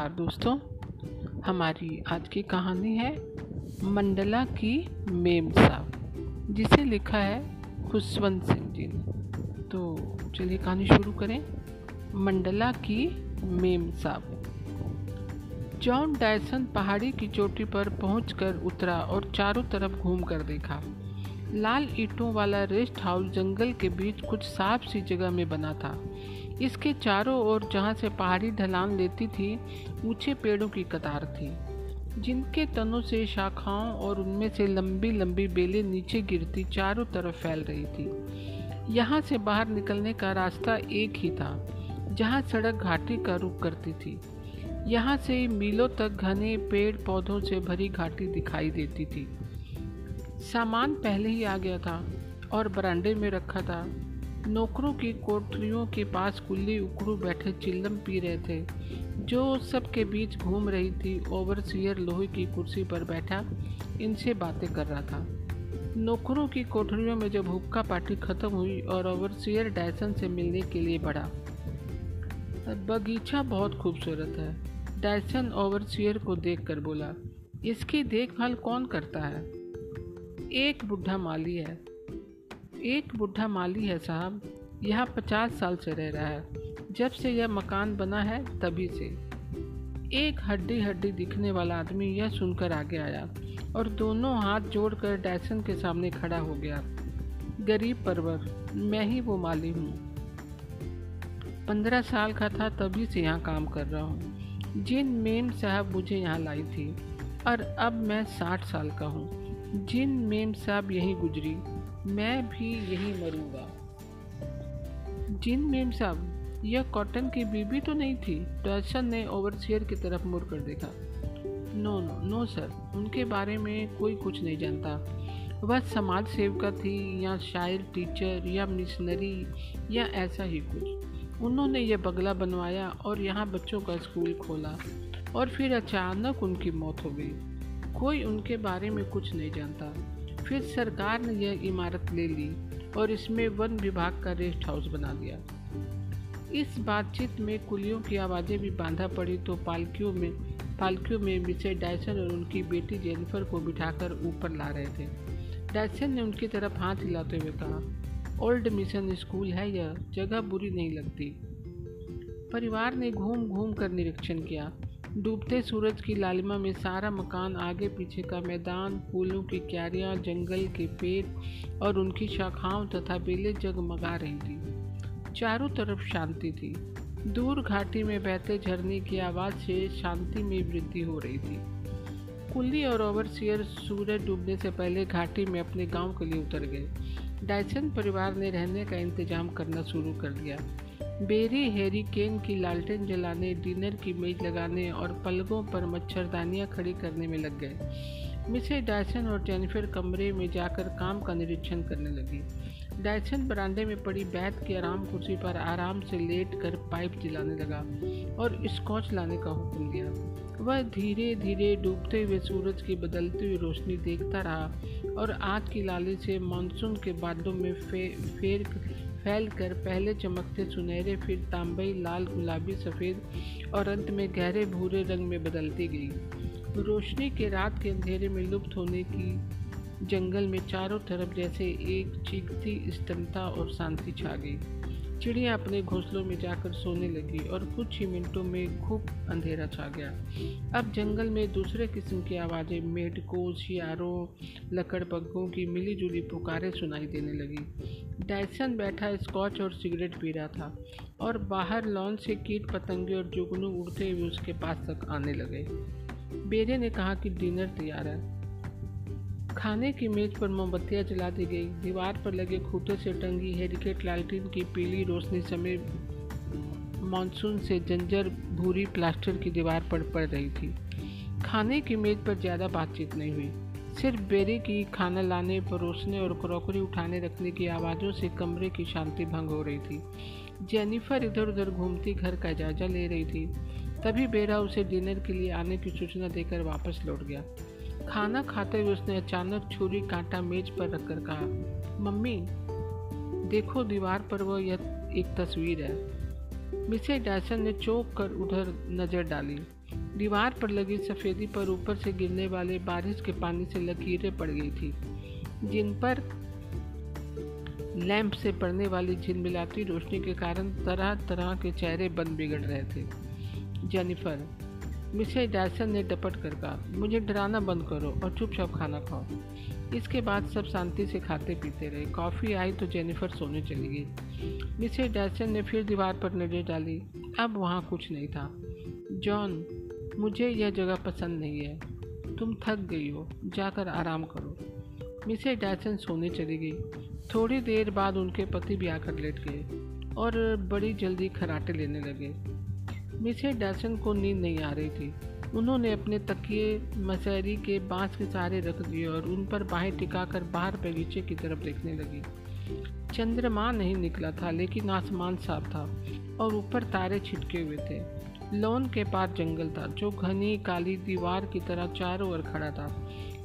नमस्कार दोस्तों, हमारी आज की कहानी है मंडला की मेम साहब, जिसे लिखा है खुशवंत सिंह जी ने। तो चलिए कहानी शुरू करें। मंडला की मेम साहब। जॉन डायसन पहाड़ी की चोटी पर पहुंचकर उतरा और चारों तरफ़ घूम कर देखा। लाल ईंटों वाला रेस्ट हाउस जंगल के बीच कुछ साफ़ सी जगह में बना था। इसके चारों ओर जहाँ से पहाड़ी ढलान लेती थी, ऊँचे पेड़ों की कतार थी, जिनके तनों से शाखाओं और उनमें से लंबी लंबी बेलें नीचे गिरती चारों तरफ़ फैल रही थी। यहाँ से बाहर निकलने का रास्ता एक ही था, जहाँ सड़क घाटी का रुख करती थी। यहाँ से मीलों तक घने पेड़ पौधों से भरी घाटी दिखाई देती थी। सामान पहले ही आ गया था और बरांडे में रखा था। नौकरों की कोठरियों के पास कुल्ली उकड़ू बैठे चिल्लम पी रहे थे। जो सबके बीच घूम रही थी, ओवरसियर लोहे की कुर्सी पर बैठा, इनसे बातें कर रहा था। नौकरों की कोठरियों में जब हुक्का पार्टी खत्म हुई और ओवरसियर डायसन से मिलने के लिए बढ़ा। बगीचा बहुत खूबसूरत है, डायसन ओवरसियर को देख कर बोला, इसकी देखभाल कौन करता है? एक बुढ़ा माली है। एक बुढ़ा माली है साहब, यहाँ पचास साल से रह रहा है। जब से यह मकान बना है, तभी से। एक हड्डी हड्डी दिखने वाला आदमी यह सुनकर आगे आया और दोनों हाथ जोड़कर डैसन के सामने खड़ा हो गया। गरीब परवर, मैं ही वो माली हूँ। पंद्रह साल का था, तभी से यहाँ काम कर रहा हूँ। जिन मेम साहब मुझे यहाँ लाई थी, और अब मैं साठ साल का हूँ। जिन मेम साहब यहीं गुजरी मैं भी यही मरूँगा। जिन मेम साहब, यह कॉटन की बीबी तो नहीं थी, दर्शन ने ओवरसियर की तरफ़ मुड़ कर देखा। नो नो नो, सर, उनके बारे में कोई कुछ नहीं जानता। वह समाज सेविका थी या शायर, टीचर, या मिशनरी, या ऐसा ही कुछ। उन्होंने यह बगला बनवाया और यहाँ बच्चों का स्कूल खोला और फिर अचानक उनकी मौत हो गई। कोई उनके बारे में कुछ नहीं जानता। फिर सरकार ने यह इमारत ले ली और इसमें वन विभाग का रेस्ट हाउस बना दिया इस बातचीत में कुलियों की आवाज़ें भी बांधा पड़ी तो पालकियों में पालकियों में मिसेज डायसन और उनकी बेटी जेनिफर को बिठाकर ऊपर ला रहे थे। डायसन ने उनकी तरफ़ हाथ हिलाते हुए कहा, ओल्ड मिशन स्कूल है यह, जगह बुरी नहीं लगती। परिवार ने घूम घूम कर निरीक्षण किया। डूबते सूरज की लालिमा में सारा मकान आगे पीछे का मैदान, फूलों की क्यारियाँ, जंगल के पेड़ और उनकी शाखाओं तथा बेलें जगमगा रही थी। चारों तरफ़ शांति थी। दूर घाटी में बहते झरने की आवाज़ से शांति में वृद्धि हो रही थी। कुल्ली और ओवरसियर सूरज डूबने से पहले घाटी में अपने गाँव के लिए उतर गए। डायसन परिवार ने रहने का इंतज़ाम करना शुरू कर दिया। बेरी हैरी केन की लालटेन जलाने डिनर की मेज लगाने और पलकों पर मच्छरदानियाँ खड़ी करने में लग गए। मिसेज डायसन और जेनिफर कमरे में जाकर काम का निरीक्षण करने लगी। डायसन बरामदे में पड़ी बैत की आराम कुर्सी पर आराम से लेट कर पाइप जलाने लगा और स्कॉच लाने का हुक्म दिया। वह धीरे धीरे डूबते हुए सूरज की बदलती हुई रोशनी देखता रहा और आग की लाली से मानसून के बादलों में फे, फेर फैलकर पहले चमकते सुनहरे, फिर तांबई, लाल, गुलाबी, सफ़ेद और अंत में गहरे भूरे रंग में बदलती गई। रोशनी के रात के अंधेरे में लुप्त होने की जंगल में चारों तरफ़ जैसे एक चीखती स्तंभता और शांति छा गई। चिड़िया अपने घोंसलों में जाकर सोने लगी और कुछ ही मिनटों में खूब अंधेरा छा गया। अब जंगल में दूसरे किस्म की आवाज़ें मेढकों शियारों लकड़बग्गों की मिली जुली पुकारें सुनाई देने लगी। डायसन बैठा स्कॉच और सिगरेट पी रहा था और बाहर लॉन से कीट, पतंगे और जुगनू उड़ते हुए उसके पास तक आने लगे। बेरे ने कहा कि डिनर तैयार है। खाने की मेज पर मोमबत्तियाँ जला दी गई। दीवार पर लगे खूटे से टंगी हेरिकेट लालटीन की पीली रोशनी समय मानसून से जंजर भूरी प्लास्टर की दीवार पर पड़ रही थी। खाने की मेज पर ज़्यादा बातचीत नहीं हुई। सिर्फ़ बेरे की खाना लाने, परोसने और क्रॉकरी उठाने रखने की आवाज़ों से कमरे की शांति भंग हो रही थी। जेनिफर इधर उधर घूमती घर का जायजा ले रही थी। तभी बेरा उसे डिनर के लिए आने की सूचना देकर वापस लौट गया। खाना खाते हुए उसने अचानक छुरी, कांटा, मेज पर रखकर कहा, मम्मी, देखो दीवार पर वह यह एक तस्वीर है। मिसेज डैसन ने चौंक कर उधर नज़र डाली। दीवार पर लगी सफ़ेदी पर ऊपर से गिरने वाले बारिश के पानी से लकीरें पड़ गई थी, जिन पर लैंप से पड़ने वाली झिलमिलाती रोशनी के कारण तरह तरह के चेहरे बन बिगड़ रहे थे। जेनिफर मिसेज डैसन ने डपट कर कहा, मुझे डराना बंद करो और चुपचाप खाना खाओ। इसके बाद सब शांति से खाते पीते रहे। कॉफ़ी आई तो जेनिफर सोने चली गई। मिसेज डैसन ने फिर दीवार पर नज़र डाली। अब वहाँ कुछ नहीं था। जॉन मुझे यह जगह पसंद नहीं है। तुम थक गई हो। जाकर आराम करो। मिसेज डैसन सोने चली गई। थोड़ी देर बाद उनके पति भी आकर लेट गए और बड़ी जल्दी खराटे लेने लगे। मिसेज डैसन को नींद नहीं आ रही थी। उन्होंने अपने तकिए मसहरी के बाँस के सहारे रख दिए और उन पर बाहें टिकाकर बाहर बगीचे की तरफ़ देखने लगी। चंद्रमा नहीं निकला था, लेकिन आसमान साफ़ था और ऊपर तारे छिटके हुए थे। लॉन के पास जंगल था, जो घनी काली दीवार की तरह चारों ओर खड़ा था।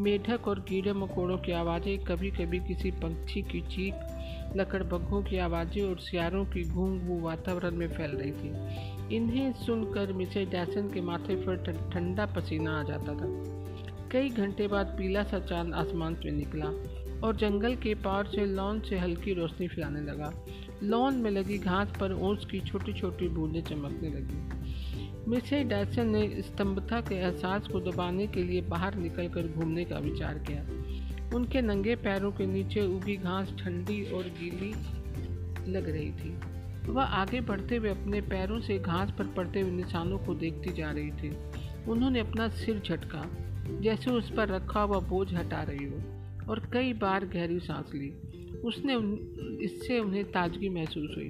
मेढक और कीड़े मकोड़ों की आवाज़ें कभी कभी किसी पंछी की चीख लकड़बग्घों की आवाज़ें और सियारों की घूम घू वातावरण में फैल रही थी। इन्हें सुनकर मिसेज डैसन के माथे पर ठंडा पसीना आ जाता था। कई घंटे बाद पीला सा चाँद आसमान से निकला और जंगल के पार से लॉन से हल्की रोशनी फैलाने लगा। लॉन में लगी घास पर ओस की छोटी छोटी बूंदें चमकने लगी। मिसेज डैसन ने स्तंभता के एहसास को दबाने के लिए बाहर निकलकर घूमने का विचार किया। उनके नंगे पैरों के नीचे उगी घास ठंडी और गीली लग रही थी। वह आगे बढ़ते हुए अपने पैरों से घास पर पड़ते हुए निशानों को देखती जा रही थी। उन्होंने अपना सिर झटका, जैसे उस पर रखा हुआ बोझ हटा रही हो, और कई बार गहरी सांस ली। उसने इससे उन्हें ताजगी महसूस हुई।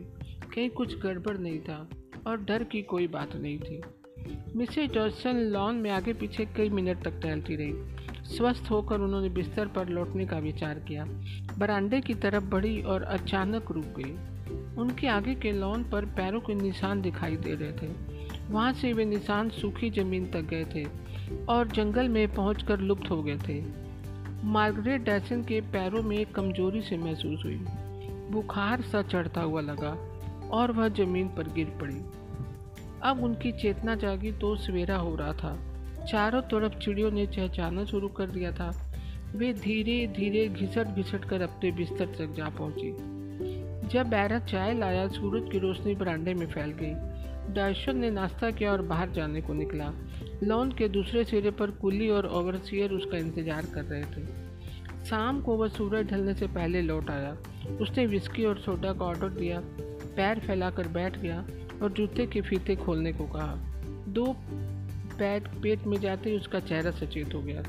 कहीं कुछ गड़बड़ नहीं था। और डर की कोई बात नहीं थी। मिसेज जॉर्सन लॉन में आगे पीछे कई मिनट तक टहलती रही। स्वस्थ होकर उन्होंने बिस्तर पर लौटने का विचार किया। बरांडे की तरफ़ बढ़ी और अचानक रुक गई। उनके आगे के लॉन पर पैरों के निशान दिखाई दे रहे थे। वहाँ से वे निशान सूखी ज़मीन तक गए थे और जंगल में पहुंचकर लुप्त हो गए थे। मार्गरेट डैसन के पैरों में कमज़ोरी से महसूस हुई। बुखार सा चढ़ता हुआ लगा। और वह ज़मीन पर गिर पड़ी। अब उनकी चेतना जागी तो सवेरा हो रहा था। चारों तरफ़ चिड़ियों ने चहचाना शुरू कर दिया था। वे धीरे धीरे घिसट घिसट कर अपने बिस्तर तक जा पहुँची। जब बैरक चाय लाया, सूरज की रोशनी बरांडे में फैल गई। डायशन ने नाश्ता किया और बाहर जाने को निकला। लॉन के दूसरे सिरे पर कुली और ओवरसियर उसका इंतज़ार कर रहे थे। शाम को वह सूरज ढलने से पहले लौट आया। उसने विस्की और सोडा का ऑर्डर दिया। पैर फैलाकर बैठ गया और जूते के फीते खोलने को कहा। दो पैट पेट में जाते ही उसका चेहरा सचेत हो गया।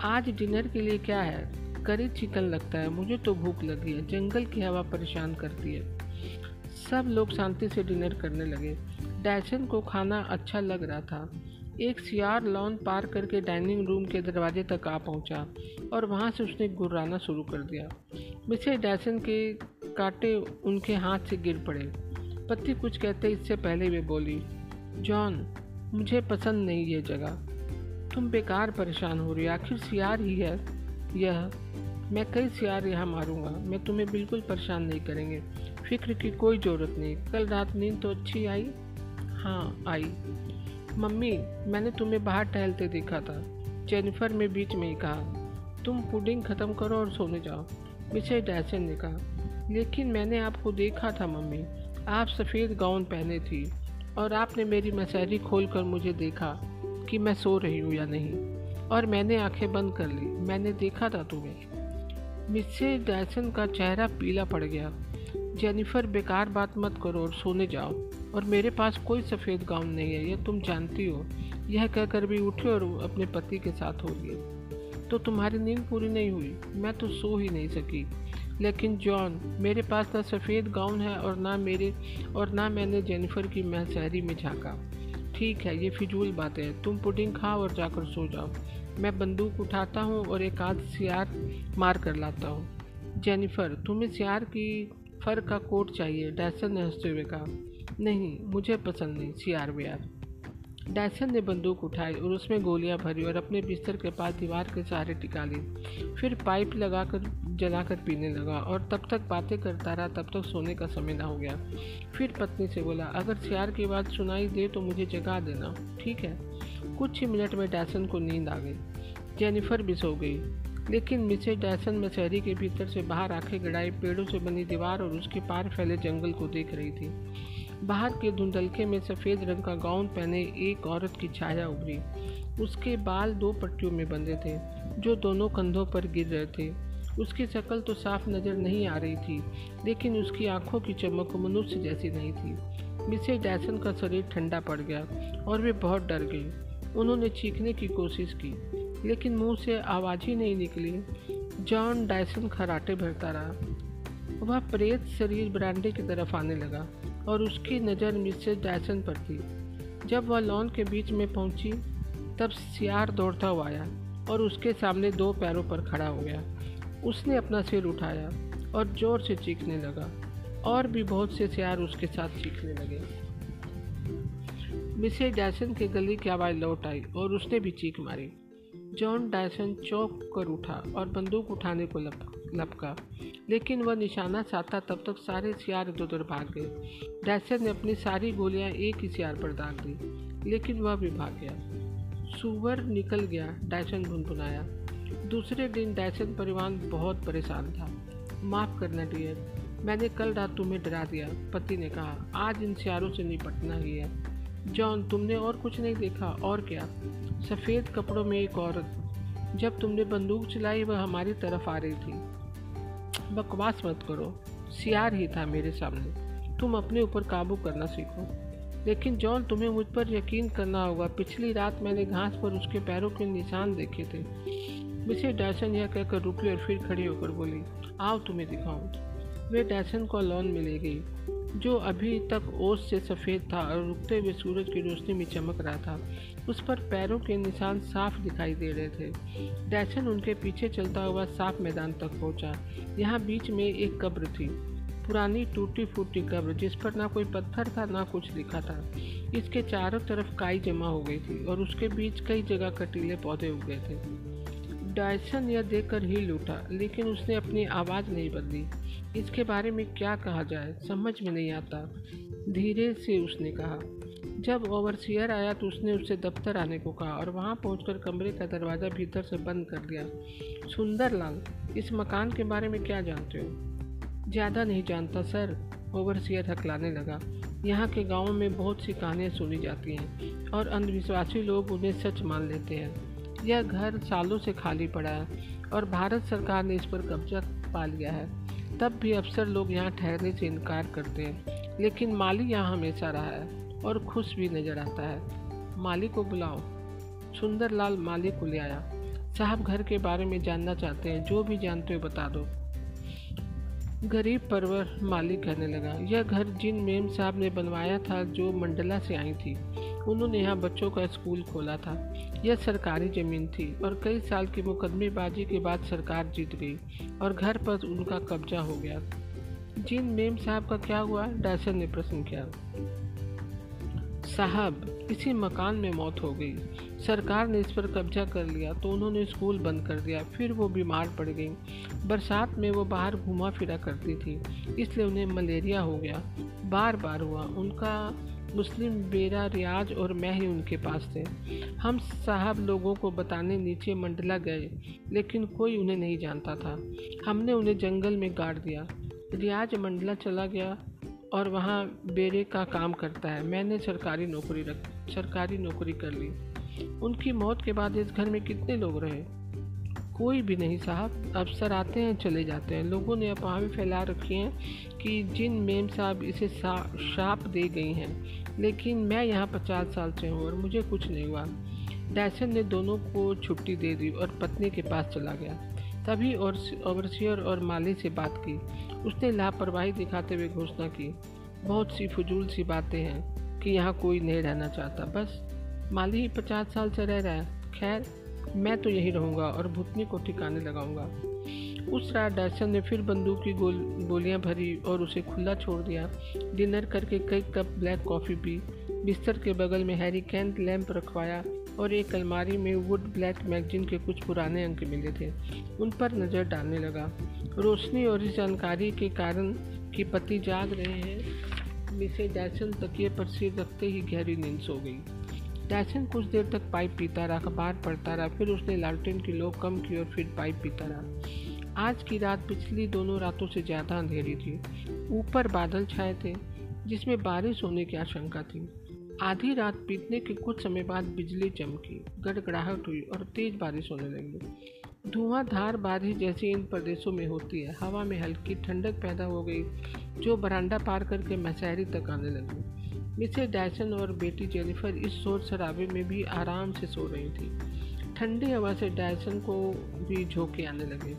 आज डिनर के लिए क्या है? करी चिकन लगता है। मुझे तो भूख लगी है। जंगल की हवा परेशान करती है। सब लोग शांति से डिनर करने लगे। डैशन को खाना अच्छा लग रहा था। एक सियार लॉन पार करके डाइनिंग रूम के दरवाजे तक आ पहुँचा और वहाँ से उसने गुर्राना शुरू कर दिया। मिसेज डैसन के कांटे उनके हाथ से गिर पड़े। पति कुछ कहते इससे पहले वे बोली, जॉन, मुझे पसंद नहीं ये जगह। तुम बेकार परेशान हो रही आखिर सियार ही है यह। मैं कई सियार यहाँ मारूँगा। मैं तुम्हें बिल्कुल परेशान नहीं करेंगे। फ़िक्र की कोई ज़रूरत नहीं। कल रात नींद तो अच्छी आई? हाँ आई। मम्मी, मैंने तुम्हें बाहर टहलते देखा था। जेनिफर में बीच में ही कहा, तुम पुडिंग ख़त्म करो और सोने जाओ। मिसेज डैसन ने कहा, लेकिन मैंने आपको देखा था मम्मी, आप सफ़ेद गाउन पहने थी और आपने मेरी मसहरी खोल कर मुझे देखा कि मैं सो रही हूँ या नहीं। और मैंने आँखें बंद कर ली, मैंने देखा था तुम्हें। मिसेज डैसन का चेहरा पीला पड़ गया। जेनिफर, बेकार बात मत करो और सोने जाओ। और मेरे पास कोई सफ़ेद गाउन नहीं है, यह तुम जानती हो। यह कहकर भी उठे और अपने पति के साथ हो गए तो तुम्हारी नींद पूरी नहीं हुई, मैं तो सो ही नहीं सकी। लेकिन जॉन, मेरे पास ना सफ़ेद गाउन है और ना मेरे, और ना मैंने जेनिफर की महसहरी में झाँका। ठीक है, ये फिजूल बातें हैं। तुम पुडिंग खाओ और जाकर सो जाओ। मैं बंदूक उठाता हूँ और एक आध सियार मार कर लाता हूँ। जेनिफर, तुम्हें सियार की फर का कोट चाहिए, डैसन ने हँसते हुए कहा। नहीं, मुझे पसंद नहीं सी आर वी आर डैसन ने बंदूक उठाई और उसमें गोलियाँ भरी और अपने बिस्तर के पास दीवार के सहारे टिका ली। फिर पाइप लगाकर, जलाकर पीने लगा और तब तक बातें करता रहा, तब तक सोने का समय ना हो गया। फिर पत्नी से बोला, अगर सियार की बात सुनाई दे तो मुझे जगा देना, ठीक है? कुछ ही मिनट में डैसन को नींद आ गई। जेनिफर भी सो गई। लेकिन मिसेज डैसन मशहरी के भीतर से बाहर आँखें गड़ाई, पेड़ों से बनी दीवार और उसके पार फैले जंगल को देख रही थी। बाहर के धुंधलके में सफ़ेद रंग का गाउन पहने एक औरत की छाया उभरी। उसके बाल दो पट्टियों में बंधे थे, जो दोनों कंधों पर गिर रहे थे। उसकी शक्ल तो साफ़ नज़र नहीं आ रही थी, लेकिन उसकी आँखों की चमक मनुष्य जैसी नहीं थी। मिसेज डैसन का शरीर ठंडा पड़ गया और वे बहुत डर गई। उन्होंने चीखने की कोशिश की, लेकिन मुँह से आवाज़ ही नहीं निकली। जॉन डायसन खराटे भरता रहा। वह प्रेत शरीर बरांडे की तरफ़ आने लगा। और उसकी नज़र मिसेज डैसन पर थी जब वह लॉन के बीच में पहुँची तब सियार दौड़ता हुआ आया और उसके सामने दो पैरों पर खड़ा हो गया। उसने अपना सिर उठाया और ज़ोर से चीखने लगा। और भी बहुत से सियार उसके साथ चीखने लगे। मिसेज डैसन के गली की आवाज़ लौट आई और उसने भी चीख मारी। जॉन डायसन चौक कर उठा और बंदूक उठाने को लप, लपका लेकिन वह निशाना साधा तब तक सारे सियार इधर उधर भाग गए। डैसन ने अपनी सारी गोलियाँ एक ही सियार पर दाग दी, लेकिन वह भी भाग गया। सुअर निकल गया डैसन भुनभुनाया दूसरे दिन डैसन परिवार बहुत परेशान था। माफ़ करना डियर, मैंने कल रात तुम्हें डरा दिया। पति ने कहा, आज इन सियारों से निपटना ही है। जॉन, तुमने और कुछ नहीं देखा, और क्या? सफ़ेद कपड़ों में एक औरत, जब तुमने बंदूक चलाई, वह हमारी तरफ़ आ रही थी। बकवास मत करो। सियार ही था मेरे सामने। तुम अपने ऊपर काबू करना सीखो। लेकिन जॉन, तुम्हें मुझ पर यकीन करना होगा, पिछली रात मैंने घास पर उसके पैरों के निशान देखे थे। मिसे डैसन यह कहकर रुकी और फिर खड़ी होकर बोली, आओ तुम्हें दिखाऊँ। वे डैसन को लॉन में ले गई। जो अभी तक ओस से सफ़ेद था और रुकते हुए सूरज की रोशनी में चमक रहा था, उस पर पैरों के निशान साफ़ दिखाई दे रहे थे। डैसन उनके पीछे चलता हुआ साफ़ मैदान तक पहुँचा। यहाँ बीच में एक कब्र थी, पुरानी टूटी फूटी कब्र, जिस पर ना कोई पत्थर था, ना कुछ लिखा था। इसके चारों तरफ़ काई जमा हो गई थी और उसके बीच कई जगह कटीले पौधे उग गए थे। डायसन यह देखकर ही लूटा, लेकिन उसने अपनी आवाज़ नहीं बदली। इसके बारे में क्या कहा जाए, समझ में नहीं आता। धीरे से उसने कहा, जब ओवरसियर आया तो उसने उससे दफ्तर आने को कहा और वहाँ पहुंचकर कमरे का दरवाज़ा भीतर से बंद कर दिया। सुंदर लाल, इस मकान के बारे में क्या जानते हो? ज़्यादा नहीं जानता, सर, ओवरसियर हकलाने लगा। यहाँ के गाँव में बहुत सी कहानियाँ सुनी जाती हैं और अंधविश्वासी लोग उन्हें सच मान लेते हैं। यह घर सालों से खाली पड़ा है और भारत सरकार ने इस पर कब्जा पा लिया है। तब भी अक्सर लोग यहाँ ठहरने से इनकार करते हैं, लेकिन माली यहाँ हमेशा रहा है और खुश भी नज़र आता है। माली को बुलाओ। सुंदर लाल माली को ले आया। साहब घर के बारे में जानना चाहते हैं, जो भी जानते हो बता दो। गरीब परवर मालिक कहने लगा, यह घर जिन मेम साहब ने बनवाया था, जो मंडला से आई थी। उन्होंने यहाँ बच्चों का स्कूल खोला था। यह सरकारी ज़मीन थी और कई साल की मुकदमेबाजी के बाद सरकार जीत गई और घर पर उनका कब्जा हो गया। जिन मेम साहब का क्या हुआ? डैसन ने प्रश्न किया। साहब, इसी मकान में मौत हो गई। सरकार ने इस पर कब्जा कर लिया तो उन्होंने स्कूल बंद कर दिया, फिर वो बीमार पड़ गई। बरसात में वो बाहर घुमा फिरा करती थी, इसलिए उन्हें मलेरिया हो गया। बार बार हुआ। उनका मुस्लिम बेरा रियाज और मैं ही उनके पास थे। हम साहब लोगों को बताने नीचे मंडला गए, लेकिन कोई उन्हें नहीं जानता था। हमने उन्हें जंगल में गाड़ दिया। रियाज मंडला चला गया और वहाँ बेरे का काम करता है। मैंने सरकारी नौकरी रख, सरकारी नौकरी कर ली। उनकी मौत के बाद इस घर में कितने लोग रहे? कोई भी नहीं, साहब। अफसर आते हैं, चले जाते हैं। लोगों ने अफवाहें फैला रखी हैं कि जिन मेम साहब इसे शाप दे गई हैं। लेकिन मैं यहाँ पचास साल से हूँ और मुझे कुछ नहीं हुआ। डैसन ने दोनों को छुट्टी दे दी और पत्नी के पास चला गया। तभी और ओवरसियर और माली से बात की। उसने लापरवाही दिखाते हुए घोषणा की। बहुत सी फजूल सी बातें हैं कि यहाँ कोई नहीं रहना चाहता। बस, माली ही पचास साल से रह रहा है। खैर मैं तो यही रहूँगा और भुतनी को ठिकाने लगाऊँगा। उस रात डैसन ने फिर बंदूक की गोल गोलियाँ भरी और उसे खुला छोड़ दिया। डिनर करके कई कप ब्लैक कॉफ़ी पी। बिस्तर के बगल में हैरी कैंट लैंप रखवाया और एक अलमारी में वुड ब्लैक मैगजीन के कुछ पुराने अंक मिले थे। उन पर नज़र डालने लगा। रोशनी और इस जानकारी के कारण कि पति जाग रहे हैं मिसे डैसन तकिए पर सिर रखते ही गहरी नींद सो गई। डैसन कुछ देर तक पाइप पीता रहा, अखबार पढ़ता रहा, फिर उसने लालटेन की लो कम की और फिर पाइप पीता रहा। आज की रात पिछली दोनों रातों से ज़्यादा अंधेरी थी। ऊपर बादल छाए थे, जिसमें बारिश होने की आशंका थी। आधी रात बीतने के कुछ समय बाद बिजली चमकी, गड़गड़ाहट हुई और तेज बारिश होने लगी। धुआंधार बारिश जैसी इन प्रदेशों में होती है। हवा में हल्की ठंडक पैदा हो गई, जो बरांडा पार करके मशहरी तक आने लगी। मिसेज डैसन और बेटी जेनिफर इस शोर शराबे में भी आराम से सो रही थी। ठंडी हवा से डैसन को भी झोंके आने लगे।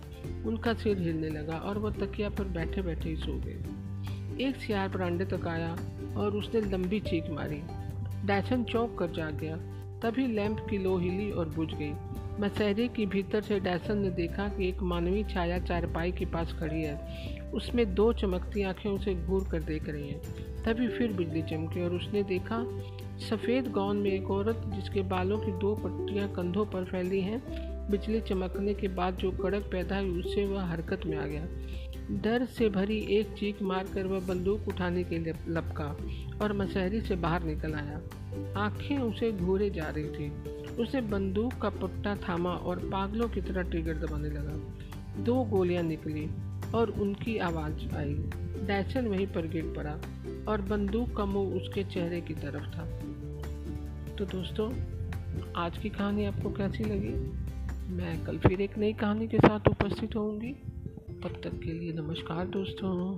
उनका सिर हिलने लगा और वह तकिया पर बैठे बैठे ही सो गए। एक सियार बरांडे तक आया और उसने लंबी चीख मारी। डैसन चौंक कर जा गया। तभी लैंप की लो हिली और बुझ गई। मसहरे के भीतर से डैसन ने देखा कि एक मानवीय छाया चारपाई के पास खड़ी है। उसमें दो चमकती आँखें उसे घूर कर देख रही हैं। तभी फिर बिजली चमकी और उसने देखा, सफ़ेद गाउन में एक औरत जिसके बालों की दो पट्टियाँ कंधों पर फैली हैं। बिजली चमकने के बाद जो कड़क पैदा हुई, उससे वह हरकत में आ गया। डर से भरी एक चीख मारकर वह बंदूक उठाने के लिए लपका और मसहरी से बाहर निकल आया। आँखें उसे घूरे जा रही थी। उसे बंदूक का पुट्टा थामा और पागलों की तरह ट्रिगर दबाने लगा। दो गोलियाँ निकली और उनकी आवाज़ आई। डैसन वहीं पर गिर पड़ा और बंदूक का मुँह उसके चेहरे की तरफ़ था। तो दोस्तों, आज की कहानी आपको कैसी लगी? मैं कल फिर एक नई कहानी के साथ उपस्थित होंगी तब तक के लिए नमस्कार दोस्तों।